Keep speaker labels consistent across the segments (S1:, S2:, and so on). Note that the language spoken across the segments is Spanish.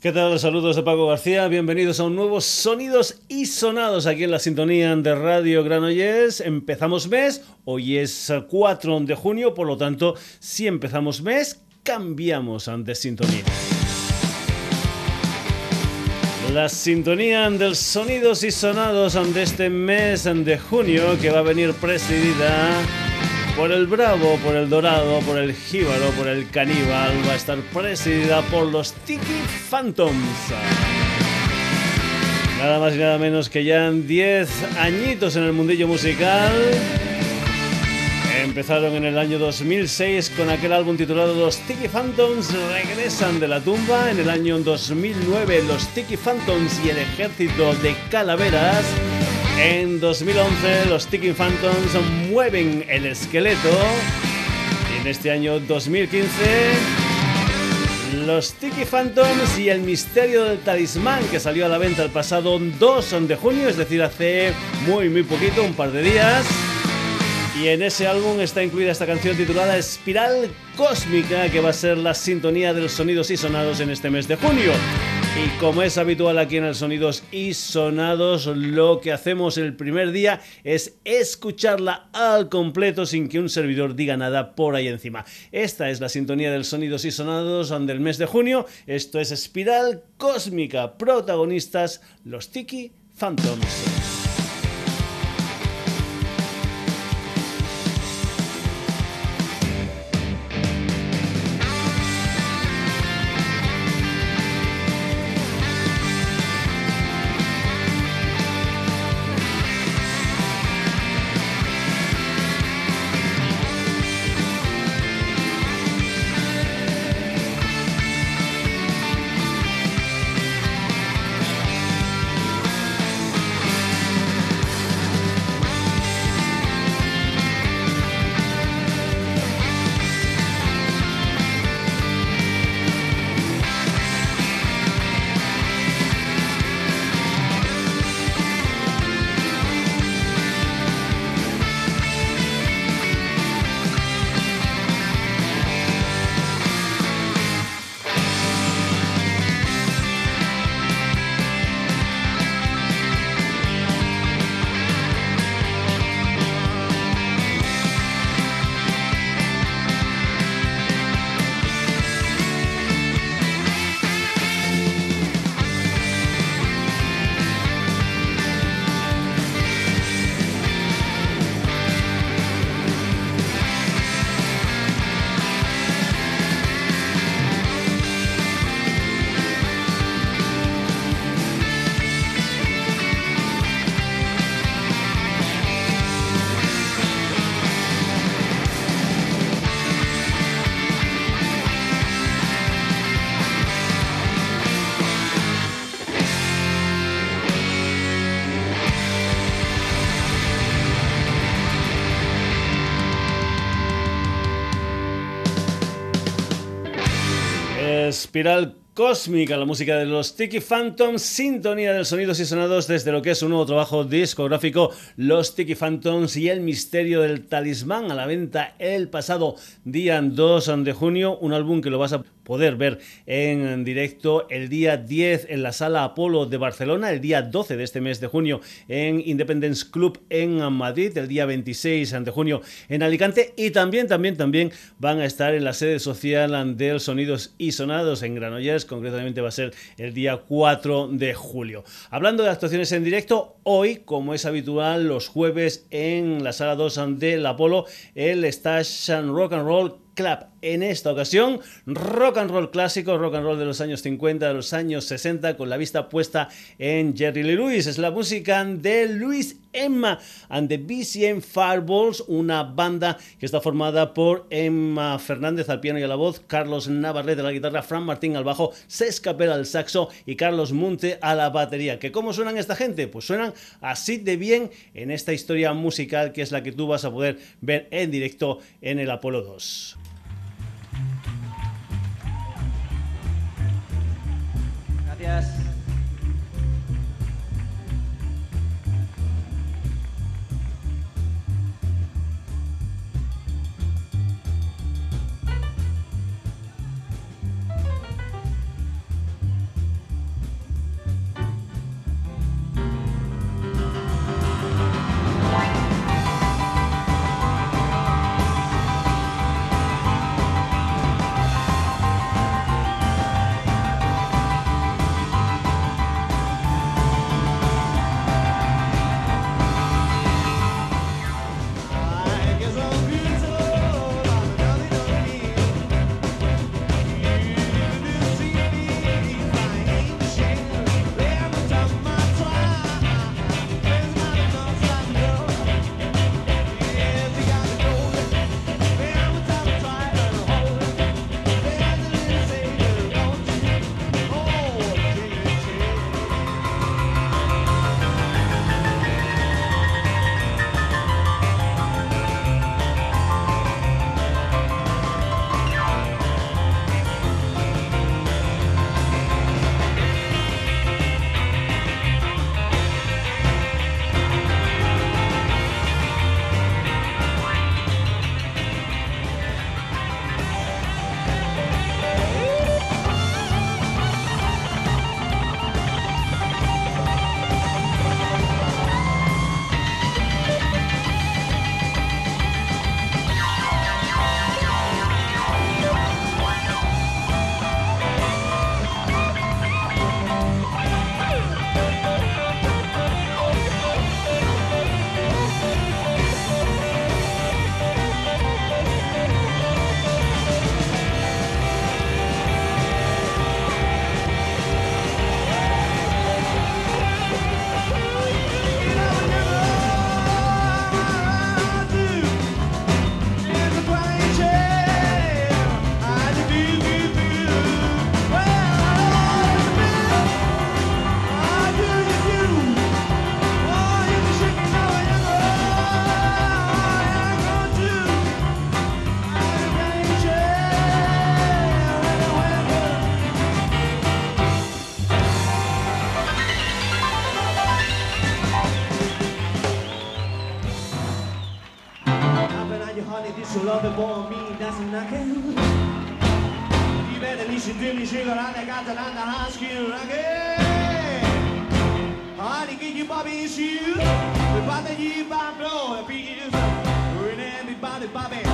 S1: ¿Qué tal? Saludos de Paco García. Bienvenidos a un nuevo Sonidos y Sonados aquí en la sintonía de Radio Granollers. Empezamos mes, hoy es 4 de junio, por lo tanto, si empezamos mes, cambiamos de sintonía. La sintonía del Sonidos y Sonados de este mes de junio que va a venir presidida por el Bravo, por el Dorado, por el Jíbaro, por el Caníbal, va a estar presidida por los Tiki Phantoms. Nada más y nada menos que ya 10 añitos en el mundillo musical. Empezaron en el año 2006 con aquel álbum titulado Los Tiki Phantoms regresan de la tumba. En el año 2009 Los Tiki Phantoms y el ejército de calaveras en 2011 los Tiki Phantoms mueven el esqueleto y en este año 2015 los Tiki Phantoms y el misterio del talismán que salió a la venta el pasado 2 de junio, es decir, hace muy muy poquito, un par de días. Y en ese álbum está incluida esta canción titulada Espiral Cósmica, que va a ser la sintonía de los sonidos y sonados en este mes de junio. Y como es habitual aquí en el Sonidos y Sonados, lo que hacemos el primer día es escucharla al completo sin que un servidor diga nada por ahí encima. Esta es la sintonía del Sonidos y Sonados del mes de junio. Esto es Espiral Cósmica. Protagonistas, los Tiki Phantoms. Espiral Cósmica, la música de los Tiki Phantoms, sintonía de sonidos y sonados desde lo que es un nuevo trabajo discográfico, Los Tiki Phantoms y el misterio del talismán a la venta el pasado día 2 de junio, un álbum que lo vas a poder ver en directo el día 10 en la Sala Apolo de Barcelona, el día 12 de este mes de junio en Independence Club en Madrid, el día 26 de junio en Alicante y también, también, también van a estar en la sede social del Sonidos y Sonados en Granollers, concretamente va a ser el día 4 de julio. Hablando de actuaciones en directo, hoy, como es habitual, los jueves en la Sala 2 del Apolo, el Stash Rock and Roll En esta ocasión, rock and roll clásico, rock and roll de los años 50, de los años 60, con la vista puesta en Jerry Lee Lewis. Es la música de Luis Emma and the BCM Fireballs, una banda que está formada por Emma Fernández al piano y a la voz, Carlos Navarrete a la guitarra, Fran Martín al bajo, Capel al saxo y Carlos Munte a la batería. ¿Que ¿Cómo suenan esta gente? Pues suenan así de bien en esta historia musical que es la que tú vas a poder ver en directo en el Apolo 2.
S2: Gracias.
S3: Bobby, Bobby, Bobby, Bobby, Bobby, Bobby, Bobby, Bobby, Bobby,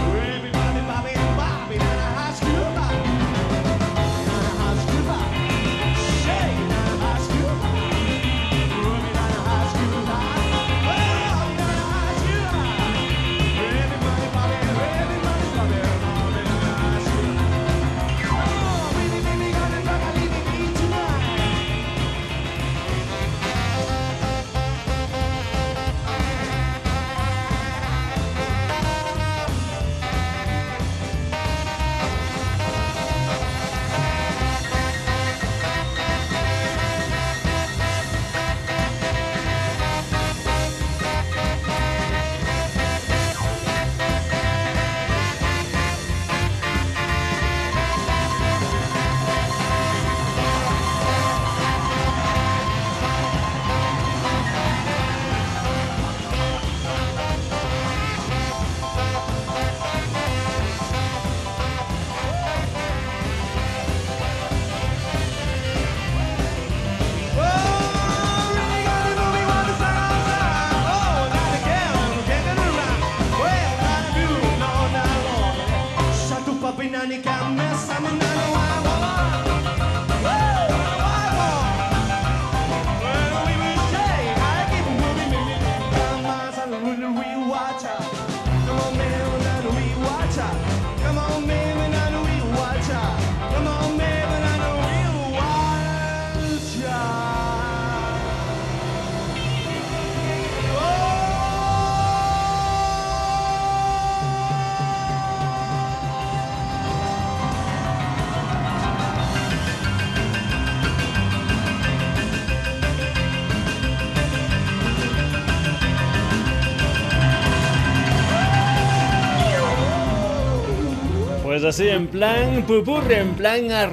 S1: así, en plan pupurre, en plan a.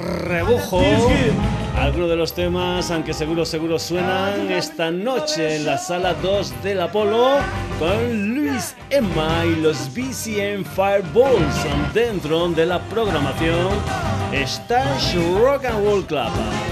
S1: Algunos de los temas, aunque seguro, seguro suenan esta noche en la sala 2 del Apolo con Luis Emma y los BCM Fireballs dentro de la programación Stash Rock and Roll Club.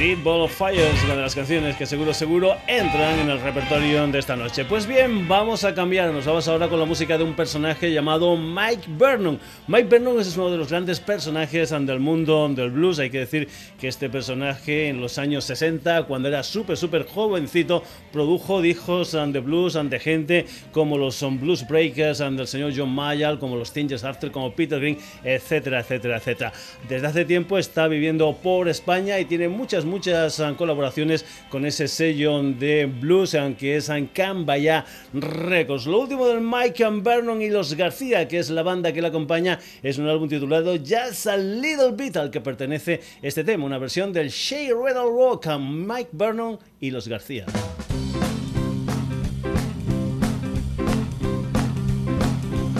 S1: Great Ball of Fire es una de las canciones que seguro, seguro entran en el repertorio de esta noche. Pues bien, vamos a cambiar. Nos vamos ahora con la música de un personaje llamado Mike Vernon. Mike Vernon es uno de los grandes personajes del mundo del blues. Hay que decir que este personaje en los años 60, cuando era súper, súper jovencito, produjo discos de blues de gente como los son Blues Breakers del señor John Mayall, como los Tingers After, como Peter Green, etcétera, etcétera, etcétera. Desde hace tiempo está viviendo por España y tiene muchas, muchas ah, colaboraciones con ese sello de blues, aunque es en Cambaya Records. Lo último del Mike and Vernon y los García, que es la banda que le acompaña, es un álbum titulado Just a Little Bit, al que pertenece este tema, una versión del Shea Riddle Rock Mike Vernon y los García.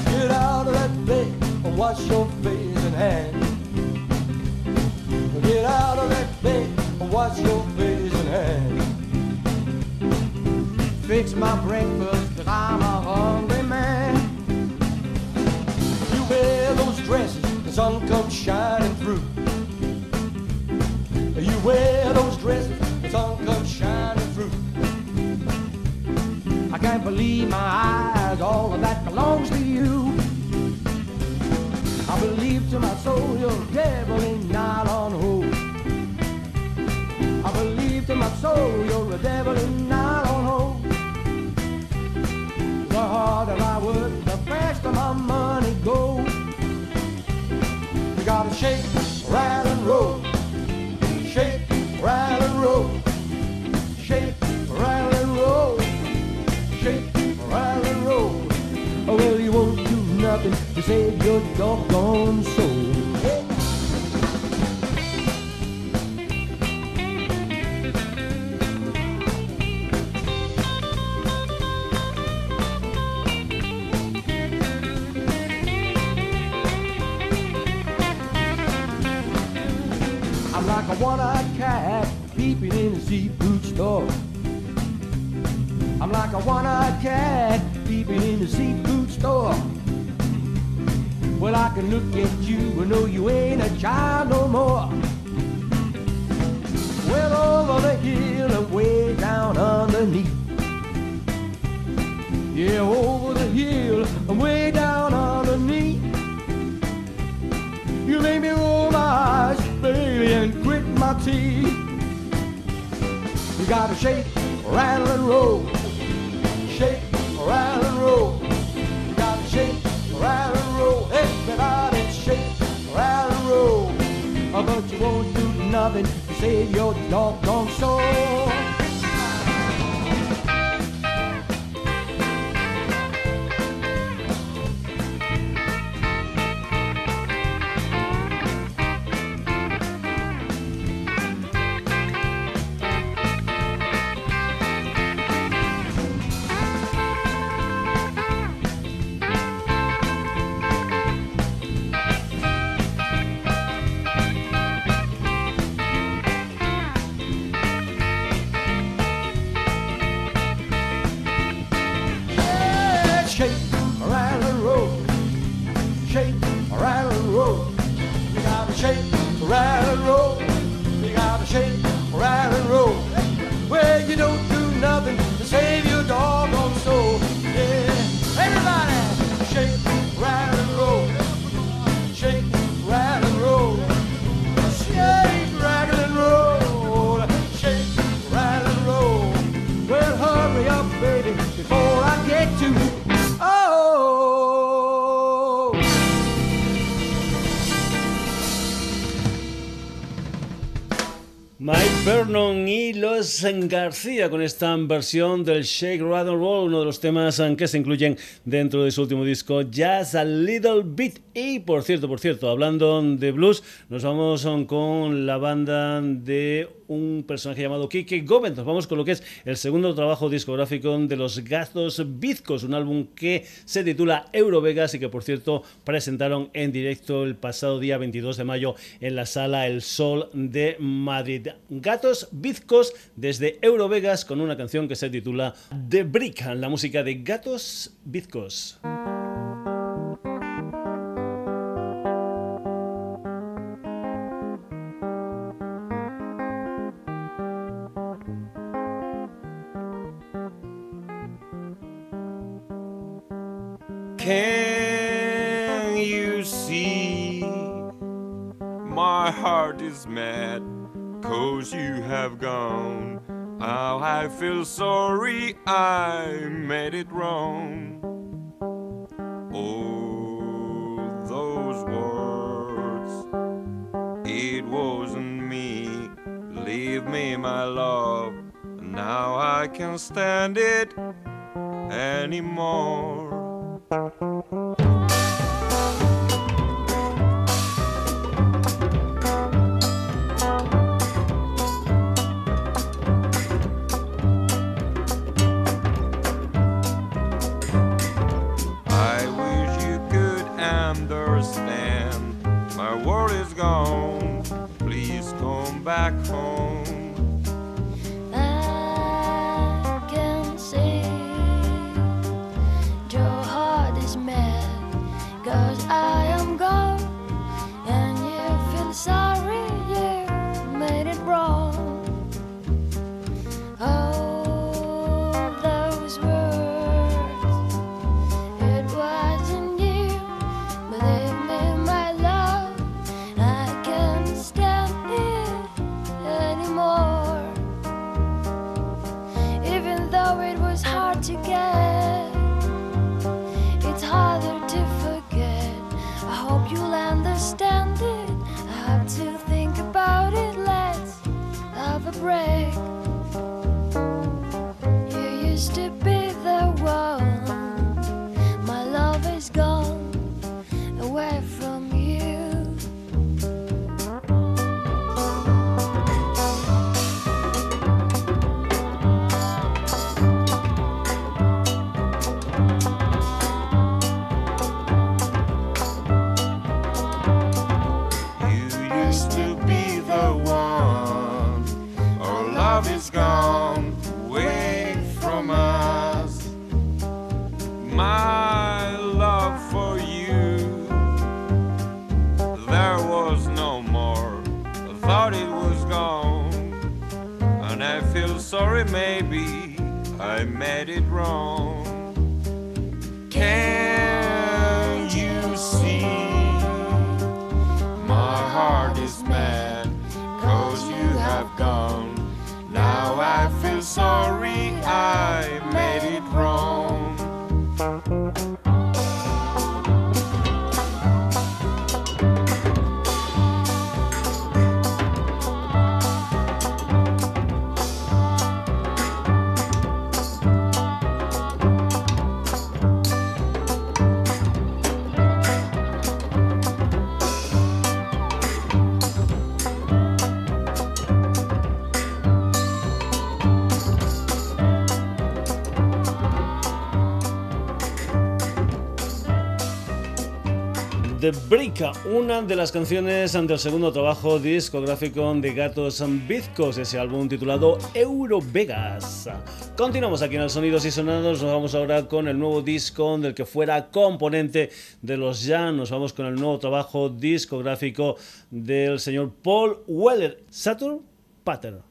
S4: Get out of that wash your face and hands. Get out of that bed wash your face and hands. Fix my breakfast cause I'm a hungry man. You wear those dresses, the sun comes shining through. You wear those my soul you're a devil in nylon hose. The harder I work, the faster my money goes. You gotta shake, rattle and roll. Shake, rattle and roll. Shake, rattle and roll. Shake, rattle and roll. Oh, well, you won't do nothing to save your doggone soul. A seafood store. I'm like a one-eyed cat peeping in the seafood store. Well, I can look at you and know you ain't a child no more. Well, over the hill and way down underneath. Yeah, over the hill and way down underneath. You made me roll my eyes, baby, and grit my teeth. Gotta shake, rattle, and roll. Shake, rattle, and roll. You gotta shake, rattle, and roll. Everybody shake, rattle, and roll. But you won't do nothing to save your doggone soul.
S1: Los García con esta versión del Shake, Rattle, Roll, uno de los temas eh, que se incluyen dentro de su último disco, Just a Little Bit. Y por cierto, por cierto, hablando de blues, nos vamos eh, con la banda de un personaje llamado Kike Gómez. Nos vamos con lo que es el segundo trabajo discográfico de los Gatos Bizcos, un álbum que se titula Eurovegas y que por cierto presentaron en directo el pasado día 22 de mayo en la sala El Sol de Madrid. Gatos Bizcos desde Eurovegas con una canción que se titula The Brick, la música de Gatos Bizcos.
S5: Can you see my heart is mad cause you have gone? How I feel sorry I made it wrong. Oh, those words, it wasn't me. Leave me, my love. Now I can't stand it anymore.
S6: The
S1: una de las canciones del segundo trabajo discográfico de Gatos Bizcos, ese álbum titulado Euro Vegas. Continuamos aquí en el Sonidos y Sonados, nos vamos ahora con el nuevo disco del que fuera componente de los Ya, nos vamos con el nuevo trabajo discográfico del señor Paul Weller, Saturn Pattern.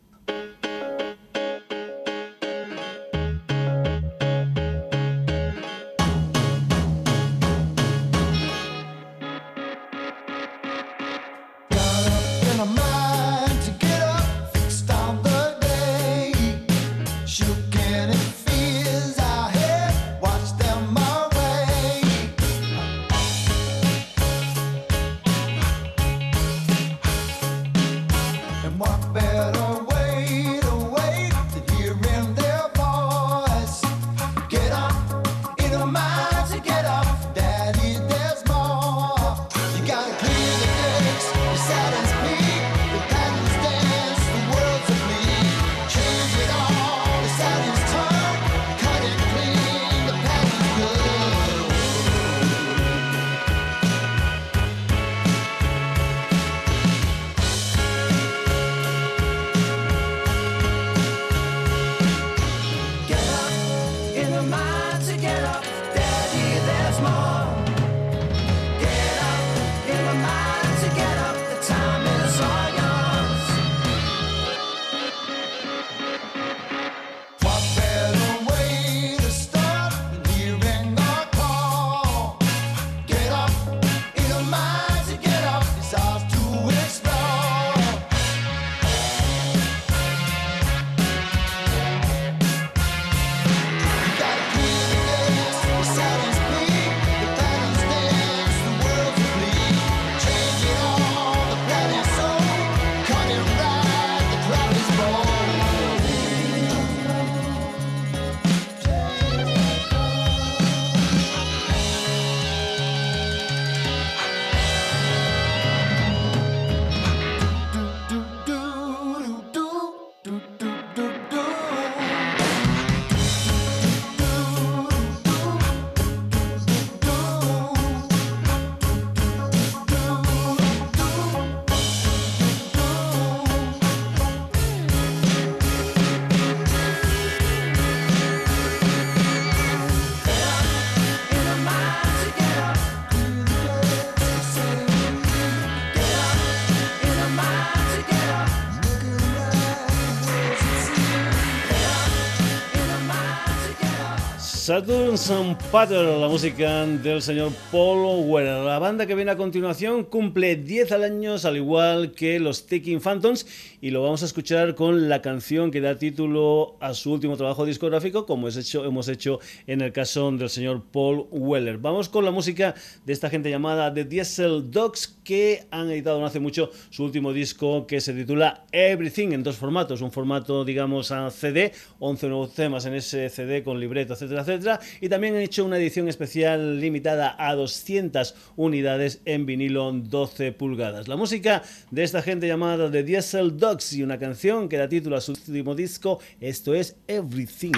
S1: Saturn Sun Pattern, la música del señor Paul Weller. La banda que viene a continuación cumple 10 años, al igual que los Ticking Phantoms, y lo vamos a escuchar con la canción que da título a su último trabajo discográfico, como es hecho, hemos hecho en el caso del señor Paul Weller. Vamos con la música de esta gente llamada The Diesel Dogs, que han editado no hace mucho su último disco que se titula Everything en dos formatos, un formato digamos a CD, 11 nuevos temas en ese CD con libreto, etcétera, etcétera, y también han hecho una edición especial limitada a 200 unidades en vinilo 12 pulgadas. La música de esta gente llamada The Diesel Dogs y una canción que da título a su último disco, esto es Everything.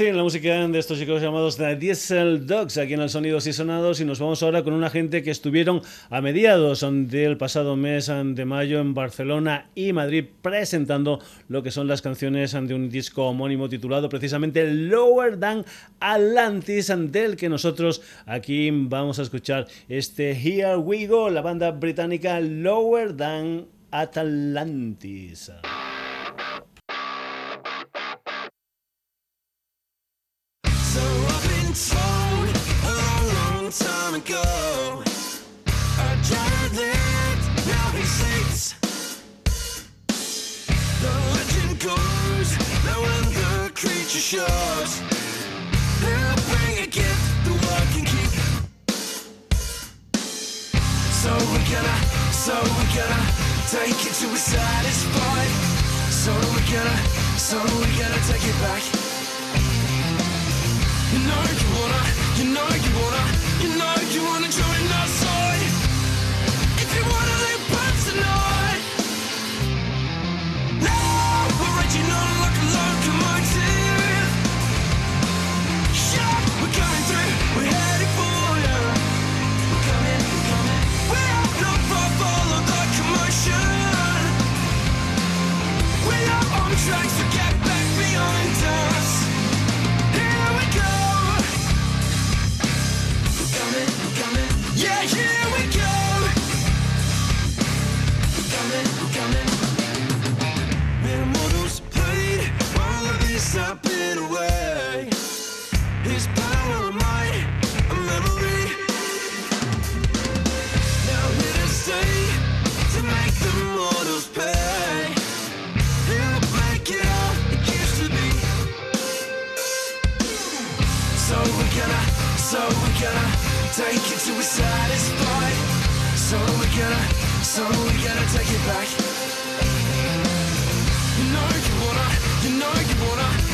S1: La música de estos chicos llamados The Diesel Dogs, aquí en el Sonidos y Sonados, y nos vamos ahora con una gente que estuvieron a mediados del pasado mes de mayo en Barcelona y Madrid presentando lo que son las canciones de un disco homónimo titulado precisamente Lower Than Atlantis, del que nosotros aquí vamos a escuchar este Here We Go, la banda británica Lower Than Atlantis.
S7: We're gonna, so we're gonna take it to a satisfied. So we're gonna, so we're gonna take it back. You know you wanna, you know you wanna,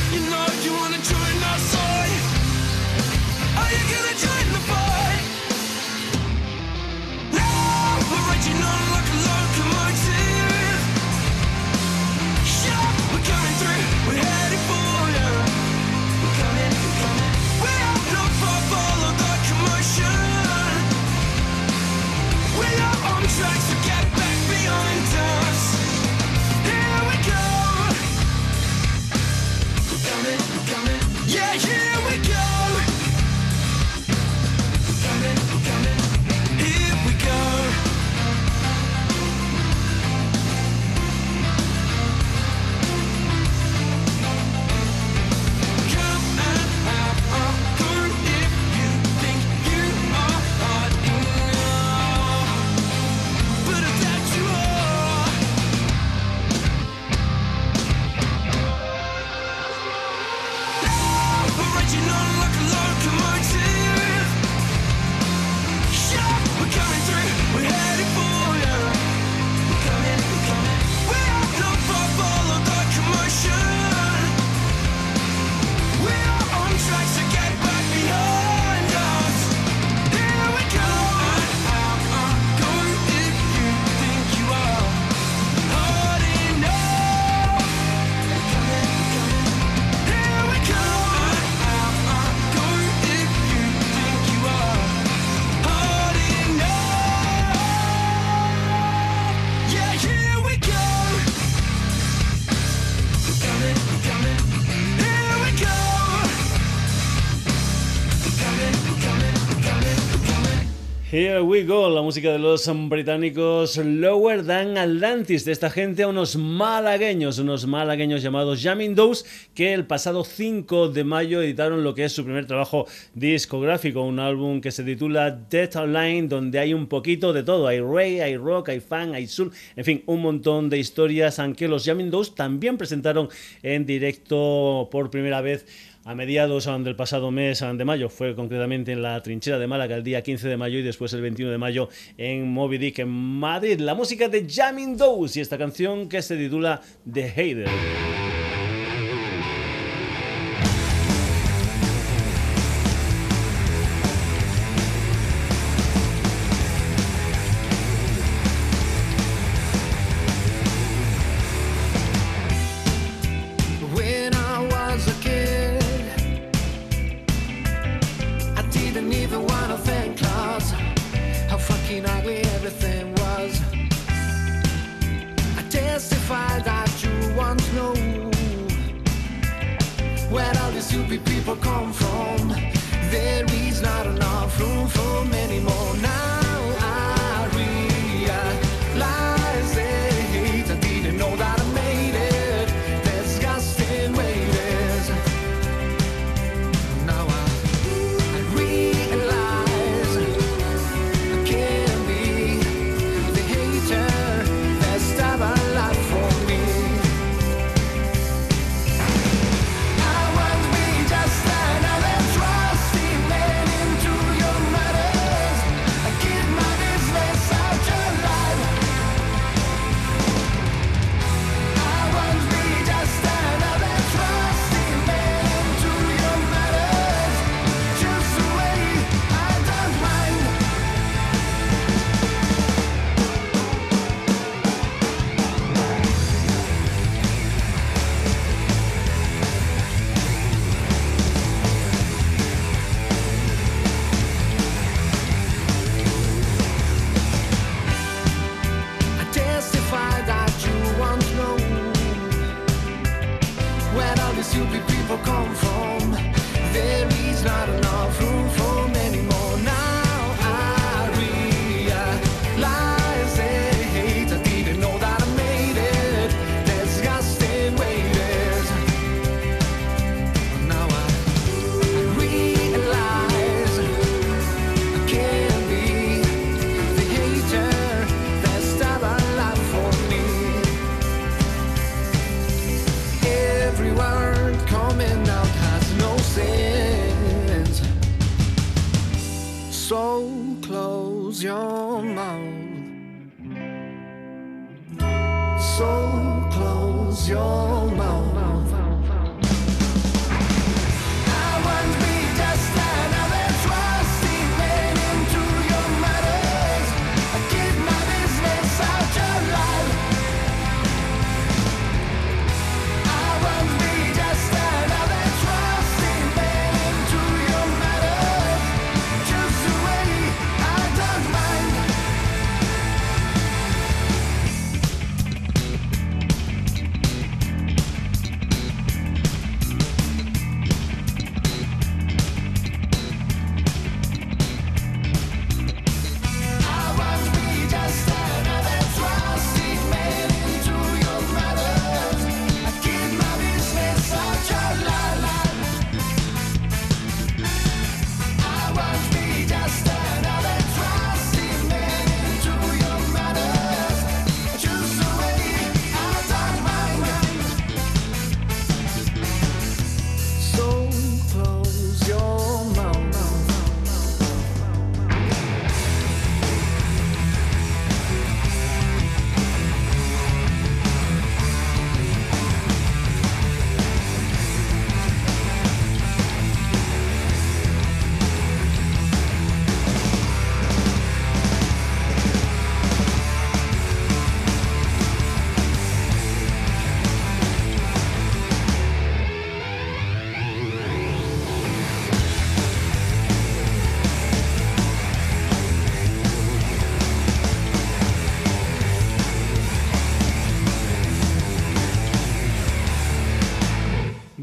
S7: Here we go,
S1: la música de los británicos Lower Than Atlantis, de esta gente, unos malagueños, unos malagueños llamados Jamming Doves, que el pasado 5 de mayo editaron lo que es su primer trabajo discográfico, un álbum que se titula Death Online, donde hay un poquito de todo, hay reggae, hay rock, hay fan, hay soul, en fin, un montón de historias, aunque los Jamming también presentaron en directo por primera vez a mediados ah, del pasado mes ah, de mayo, fue concretamente en la trinchera de Málaga el día 15 de mayo y después el 21 de mayo en Moby Dick en Madrid. La música de Jamming Doves y esta canción que se titula The Hater.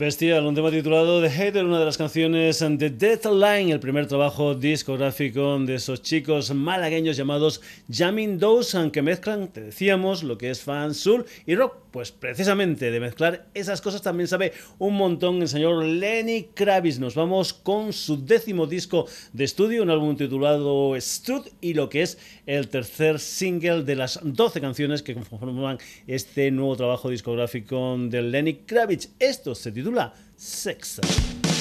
S1: Bestial, un tema titulado The Hater, una de las canciones de Deadline, el primer trabajo discográfico de esos chicos malagueños llamados Jamming Dose, que mezclan, te decíamos, lo que es fan, soul y rock. Pues precisamente de mezclar esas cosas también sabe un montón el señor Lenny Kravitz. Nos vamos con su décimo disco de estudio, un álbum titulado Stud y lo que es el tercer single de las 12 canciones que conforman este nuevo trabajo discográfico de Lenny Kravitz. Esto se titula
S7: Tula
S1: 6.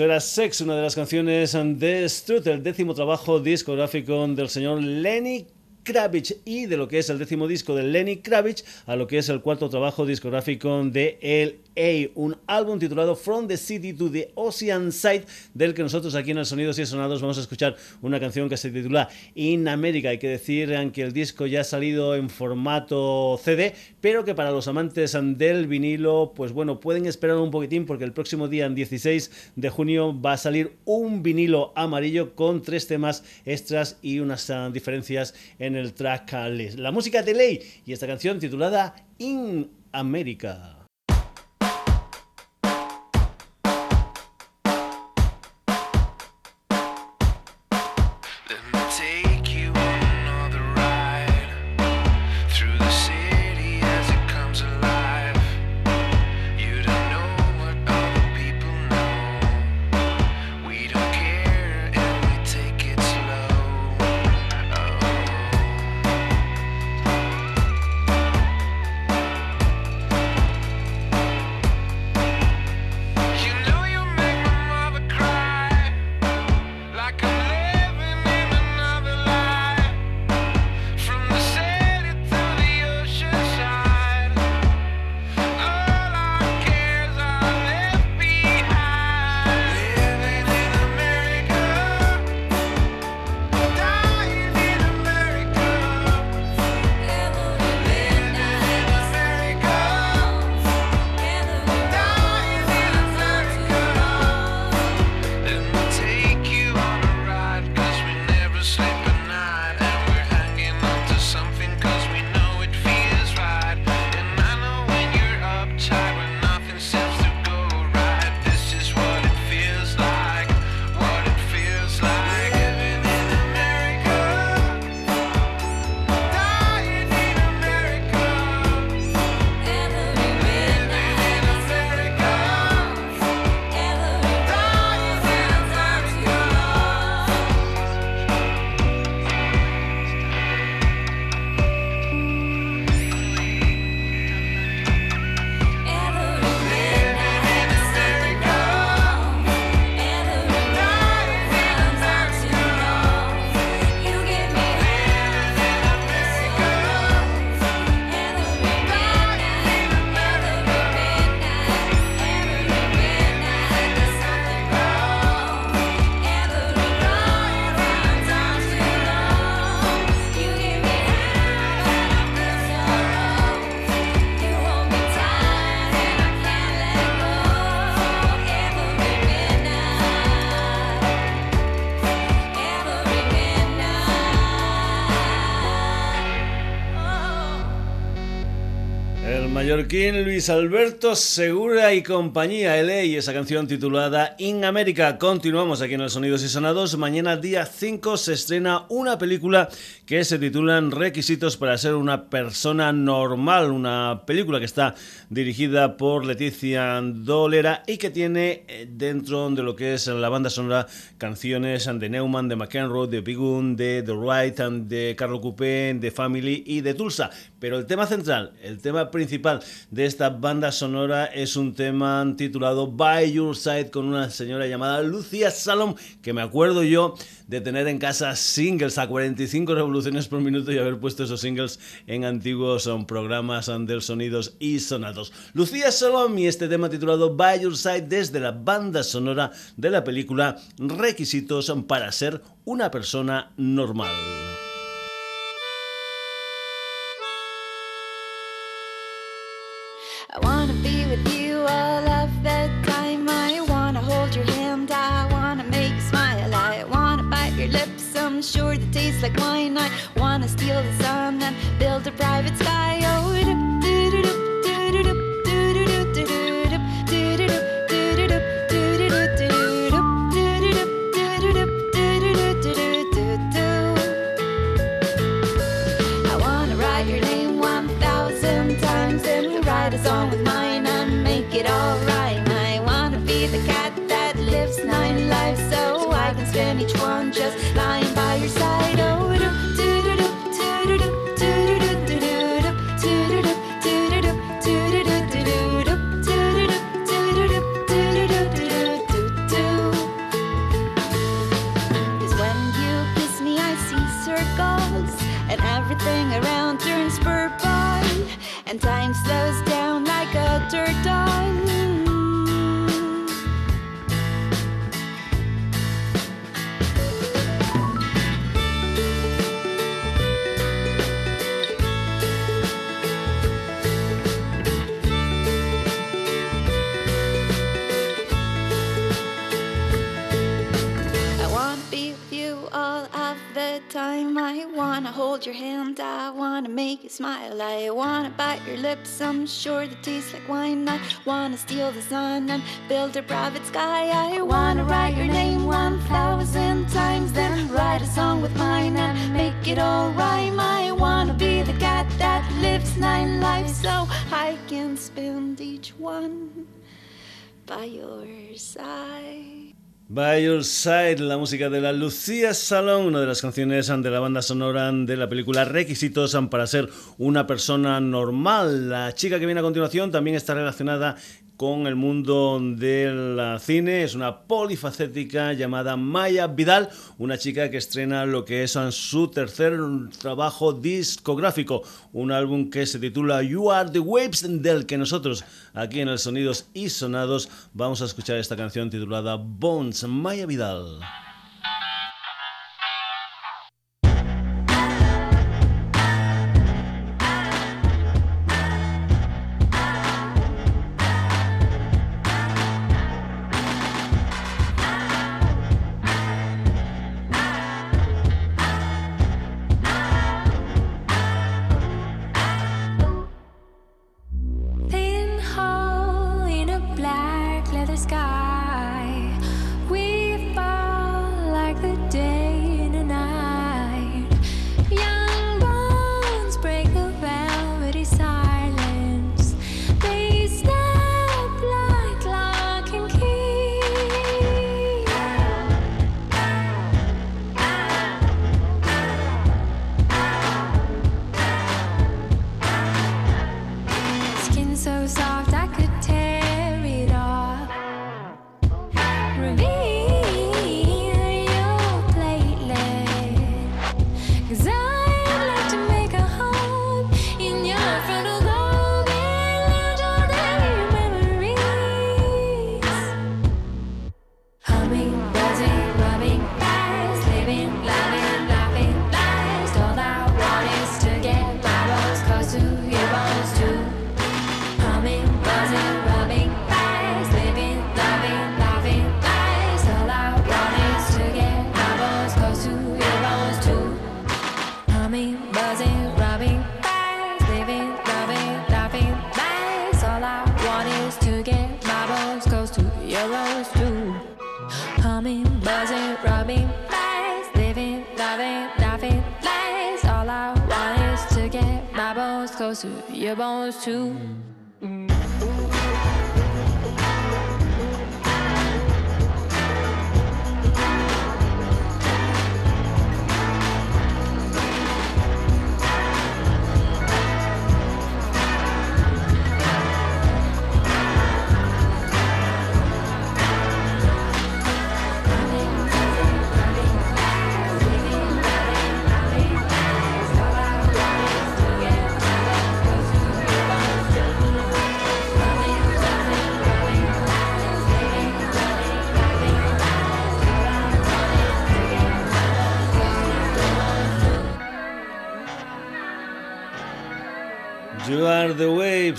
S1: Era Sex, una de las canciones de Strut, el décimo trabajo discográfico del señor Lenny Kravitz. Y de lo que es el décimo disco de Lenny Kravitz a lo que es el cuarto trabajo discográfico de el Un álbum titulado From the City to the Ocean Side, del que nosotros aquí en el Sonidos y Sonados vamos a escuchar una canción que se titula In America. Hay que decir que el disco ya ha salido en formato CD, pero que para los amantes del vinilo, pues bueno, pueden esperar un poquitín porque el próximo día, en 16 de junio, va a salir un vinilo amarillo con tres temas extras y unas uh, diferencias en el track list. La música de ley y esta canción titulada In America. El mallorquín Luis Alberto Segura y compañía LA y esa canción titulada In America. Continuamos aquí en el Sonidos y Sonados. Mañana día 5 se estrena una película que se titula Requisitos para ser una persona normal. Una película que está dirigida por Leticia Dolera y que tiene eh, dentro de lo que es la banda sonora canciones de Neumann, de McEnroe, de Bigun, de The Right, de Carlo Coupé, de Family y de Tulsa. Pero el tema central, el tema principal de esta banda sonora es un tema titulado By Your Side con una señora llamada Lucia Salom, que me acuerdo yo de tener en casa singles a 45 revoluciones por minuto y haber puesto esos singles en antiguos um, programas um, del sonidos y sonados. Lucía Salom y este tema titulado By Your Side desde la banda sonora de la película Requisitos para ser una persona normal.
S6: Like wine. I wanna steal the sun and build a private sky. Hold your hand, I wanna make you smile. I wanna bite your lips, I'm sure they taste like wine. I wanna steal the sun and build a private sky. I wanna write your name one thousand times, then write a song with mine and make it all rhyme. I wanna be the cat that lives nine lives so I can spend each one by your side.
S1: By Your Side, la música de la Lucía Salón, una de las canciones de la banda sonora de la película Requisitos para ser una persona normal. La chica que viene a continuación también está relacionada con el mundo del cine. Es una polifacética llamada Maya Vidal, una chica que estrena lo que es su tercer trabajo discográfico, un álbum que se titula You Are the Waves, del que nosotros aquí en el Sonidos y Sonados vamos a escuchar esta canción titulada Bones, Maya Vidal.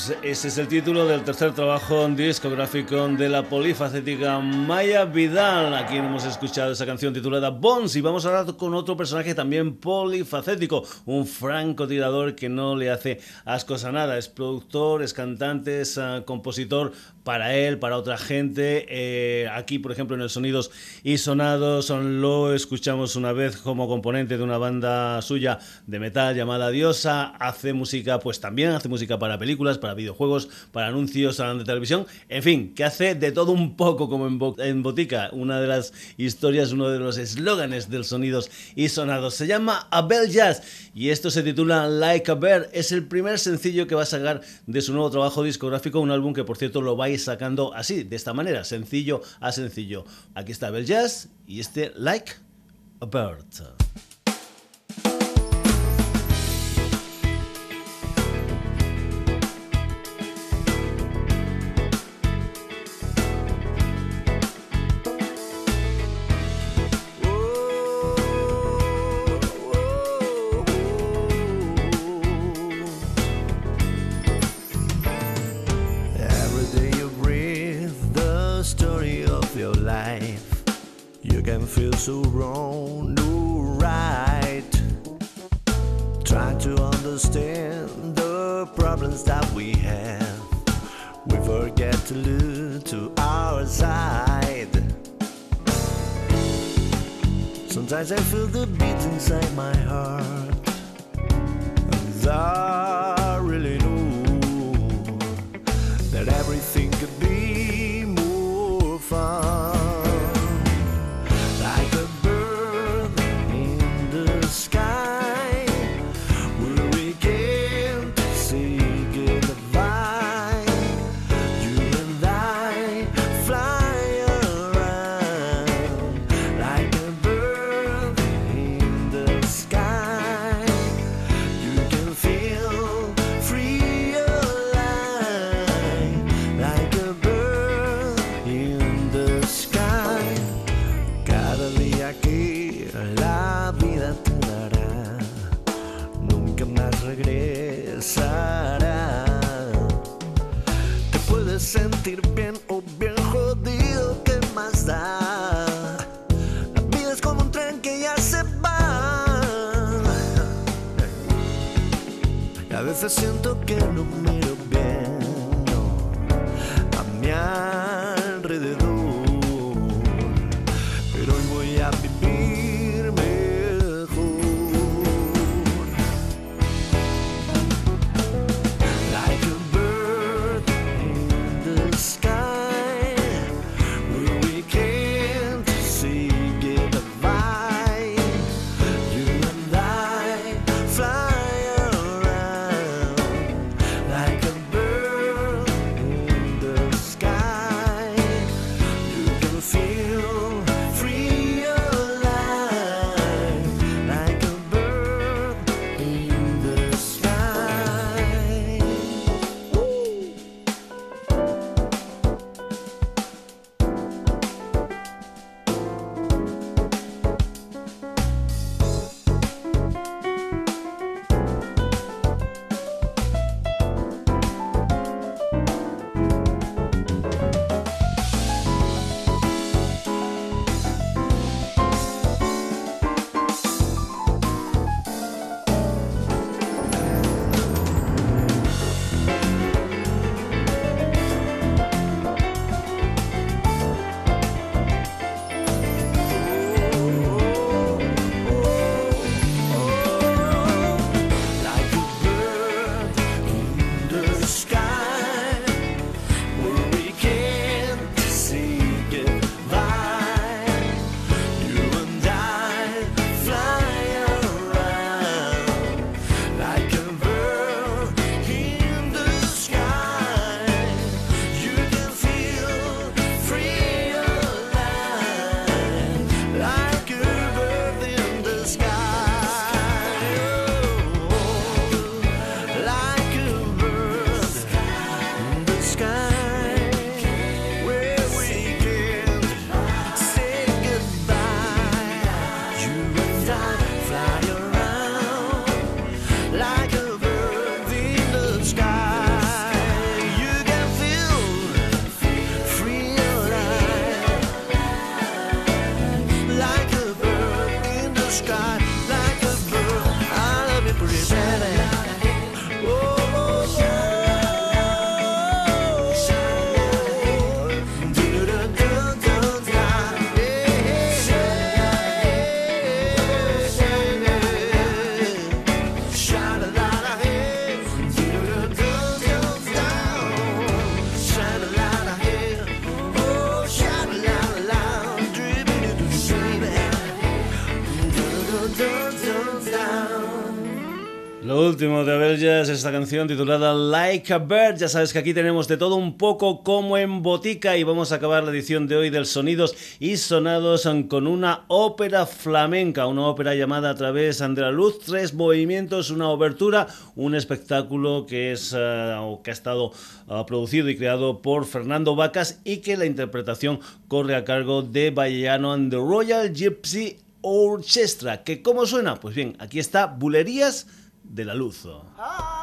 S1: Waves, ese es el título del tercer trabajo discográfico de la polifacética Maya Vidal. Aquí hemos escuchado esa canción titulada Bones y vamos ahora con otro personaje también polifacético, un francotirador que no le hace ascos a nada. Es productor, es cantante, es ah, compositor para él, para otra gente. Eh, aquí, por ejemplo, en el Sonidos y Sonados lo escuchamos una vez como componente de una banda suya de metal llamada Diosa. Hace música, pues también hace música para películas, para videojuegos, para anuncios de televisión. En fin, que hace de todo un poco como en Botica. Una de las historias, uno de los eslóganes del Sonidos y Sonados. Se llama Abel Jazz y esto se titula Like a Bear. Es el primer sencillo que va a sacar de su nuevo trabajo discográfico, un álbum que por cierto lo vais sacando así, de esta manera, sencillo a sencillo. Aquí está Abel Jazz y este Like a Bird. esta canción titulada Like a Bird. Ya sabes que aquí tenemos de todo un poco como en botica y vamos a acabar la edición de hoy del Sonidos y Sonados con una ópera flamenca, una ópera llamada A través de la luz, tres movimientos, una obertura, un espectáculo que es uh, que ha estado uh, producido y creado por Fernando Vacas y que la interpretación corre a cargo de Bayano and the Royal Gypsy Orchestra, que cómo suena? Pues bien, aquí está Bulerías de la Luz. Ah.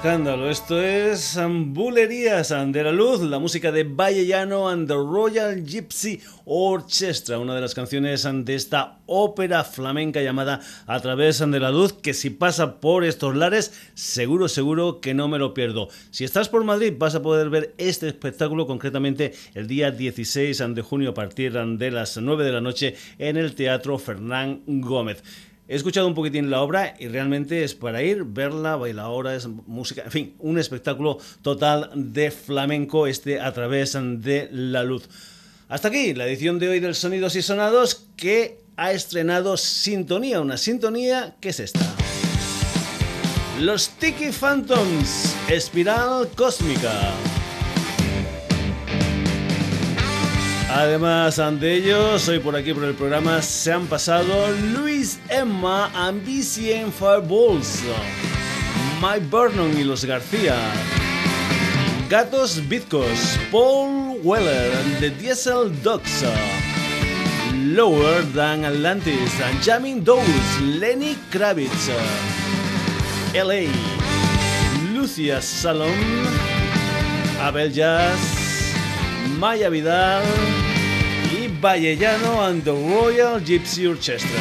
S1: Escándalo. Esto es um, Bulerías de la Luz, la música de Valle Llano and the Royal Gypsy Orchestra, una de las canciones de esta ópera flamenca llamada A través de la Luz, que si pasa por estos lares, seguro, seguro que no me lo pierdo. Si estás por Madrid, vas a poder ver este espectáculo concretamente el día 16 de junio a partir de las 9 de la noche en el Teatro Fernán Gómez. He escuchado un poquitín la obra y realmente es para ir, verla, bailar ahora, es música, en fin, un espectáculo total de flamenco este a través de la luz. Hasta aquí la edición de hoy del Sonidos y Sonados que ha estrenado Sintonía, una sintonía que es esta. Los Tiki Phantoms, Espiral Cósmica. Además de ellos, hoy por aquí por el programa se han pasado Luis Emma, Ambicien Fireballs, Mike Vernon y los García, Gatos Bitcos, Paul Weller, The Diesel Dogs, Lower Than Atlantis, Jamming Dose, Lenny Kravitz, LA, Lucia Salom, Abel Jazz, Maya Vidal y Vallellano and the Royal Gypsy Orchestra.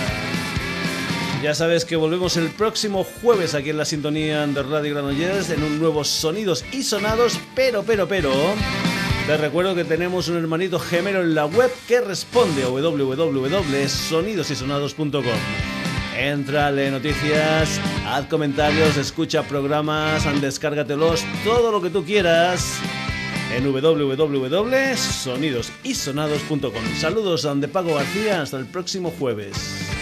S1: Ya sabes que volvemos el próximo jueves aquí en la sintonía de Radio Granollers en un nuevo Sonidos y Sonados, pero, pero, pero... Te recuerdo que tenemos un hermanito gemelo en la web que responde a www.sonidosysonados.com. Entra, lee noticias, haz comentarios, escucha programas, descárgatelos, todo lo que tú quieras en www.sonidosysonados.com. Saludos de Pago García, hasta el próximo jueves.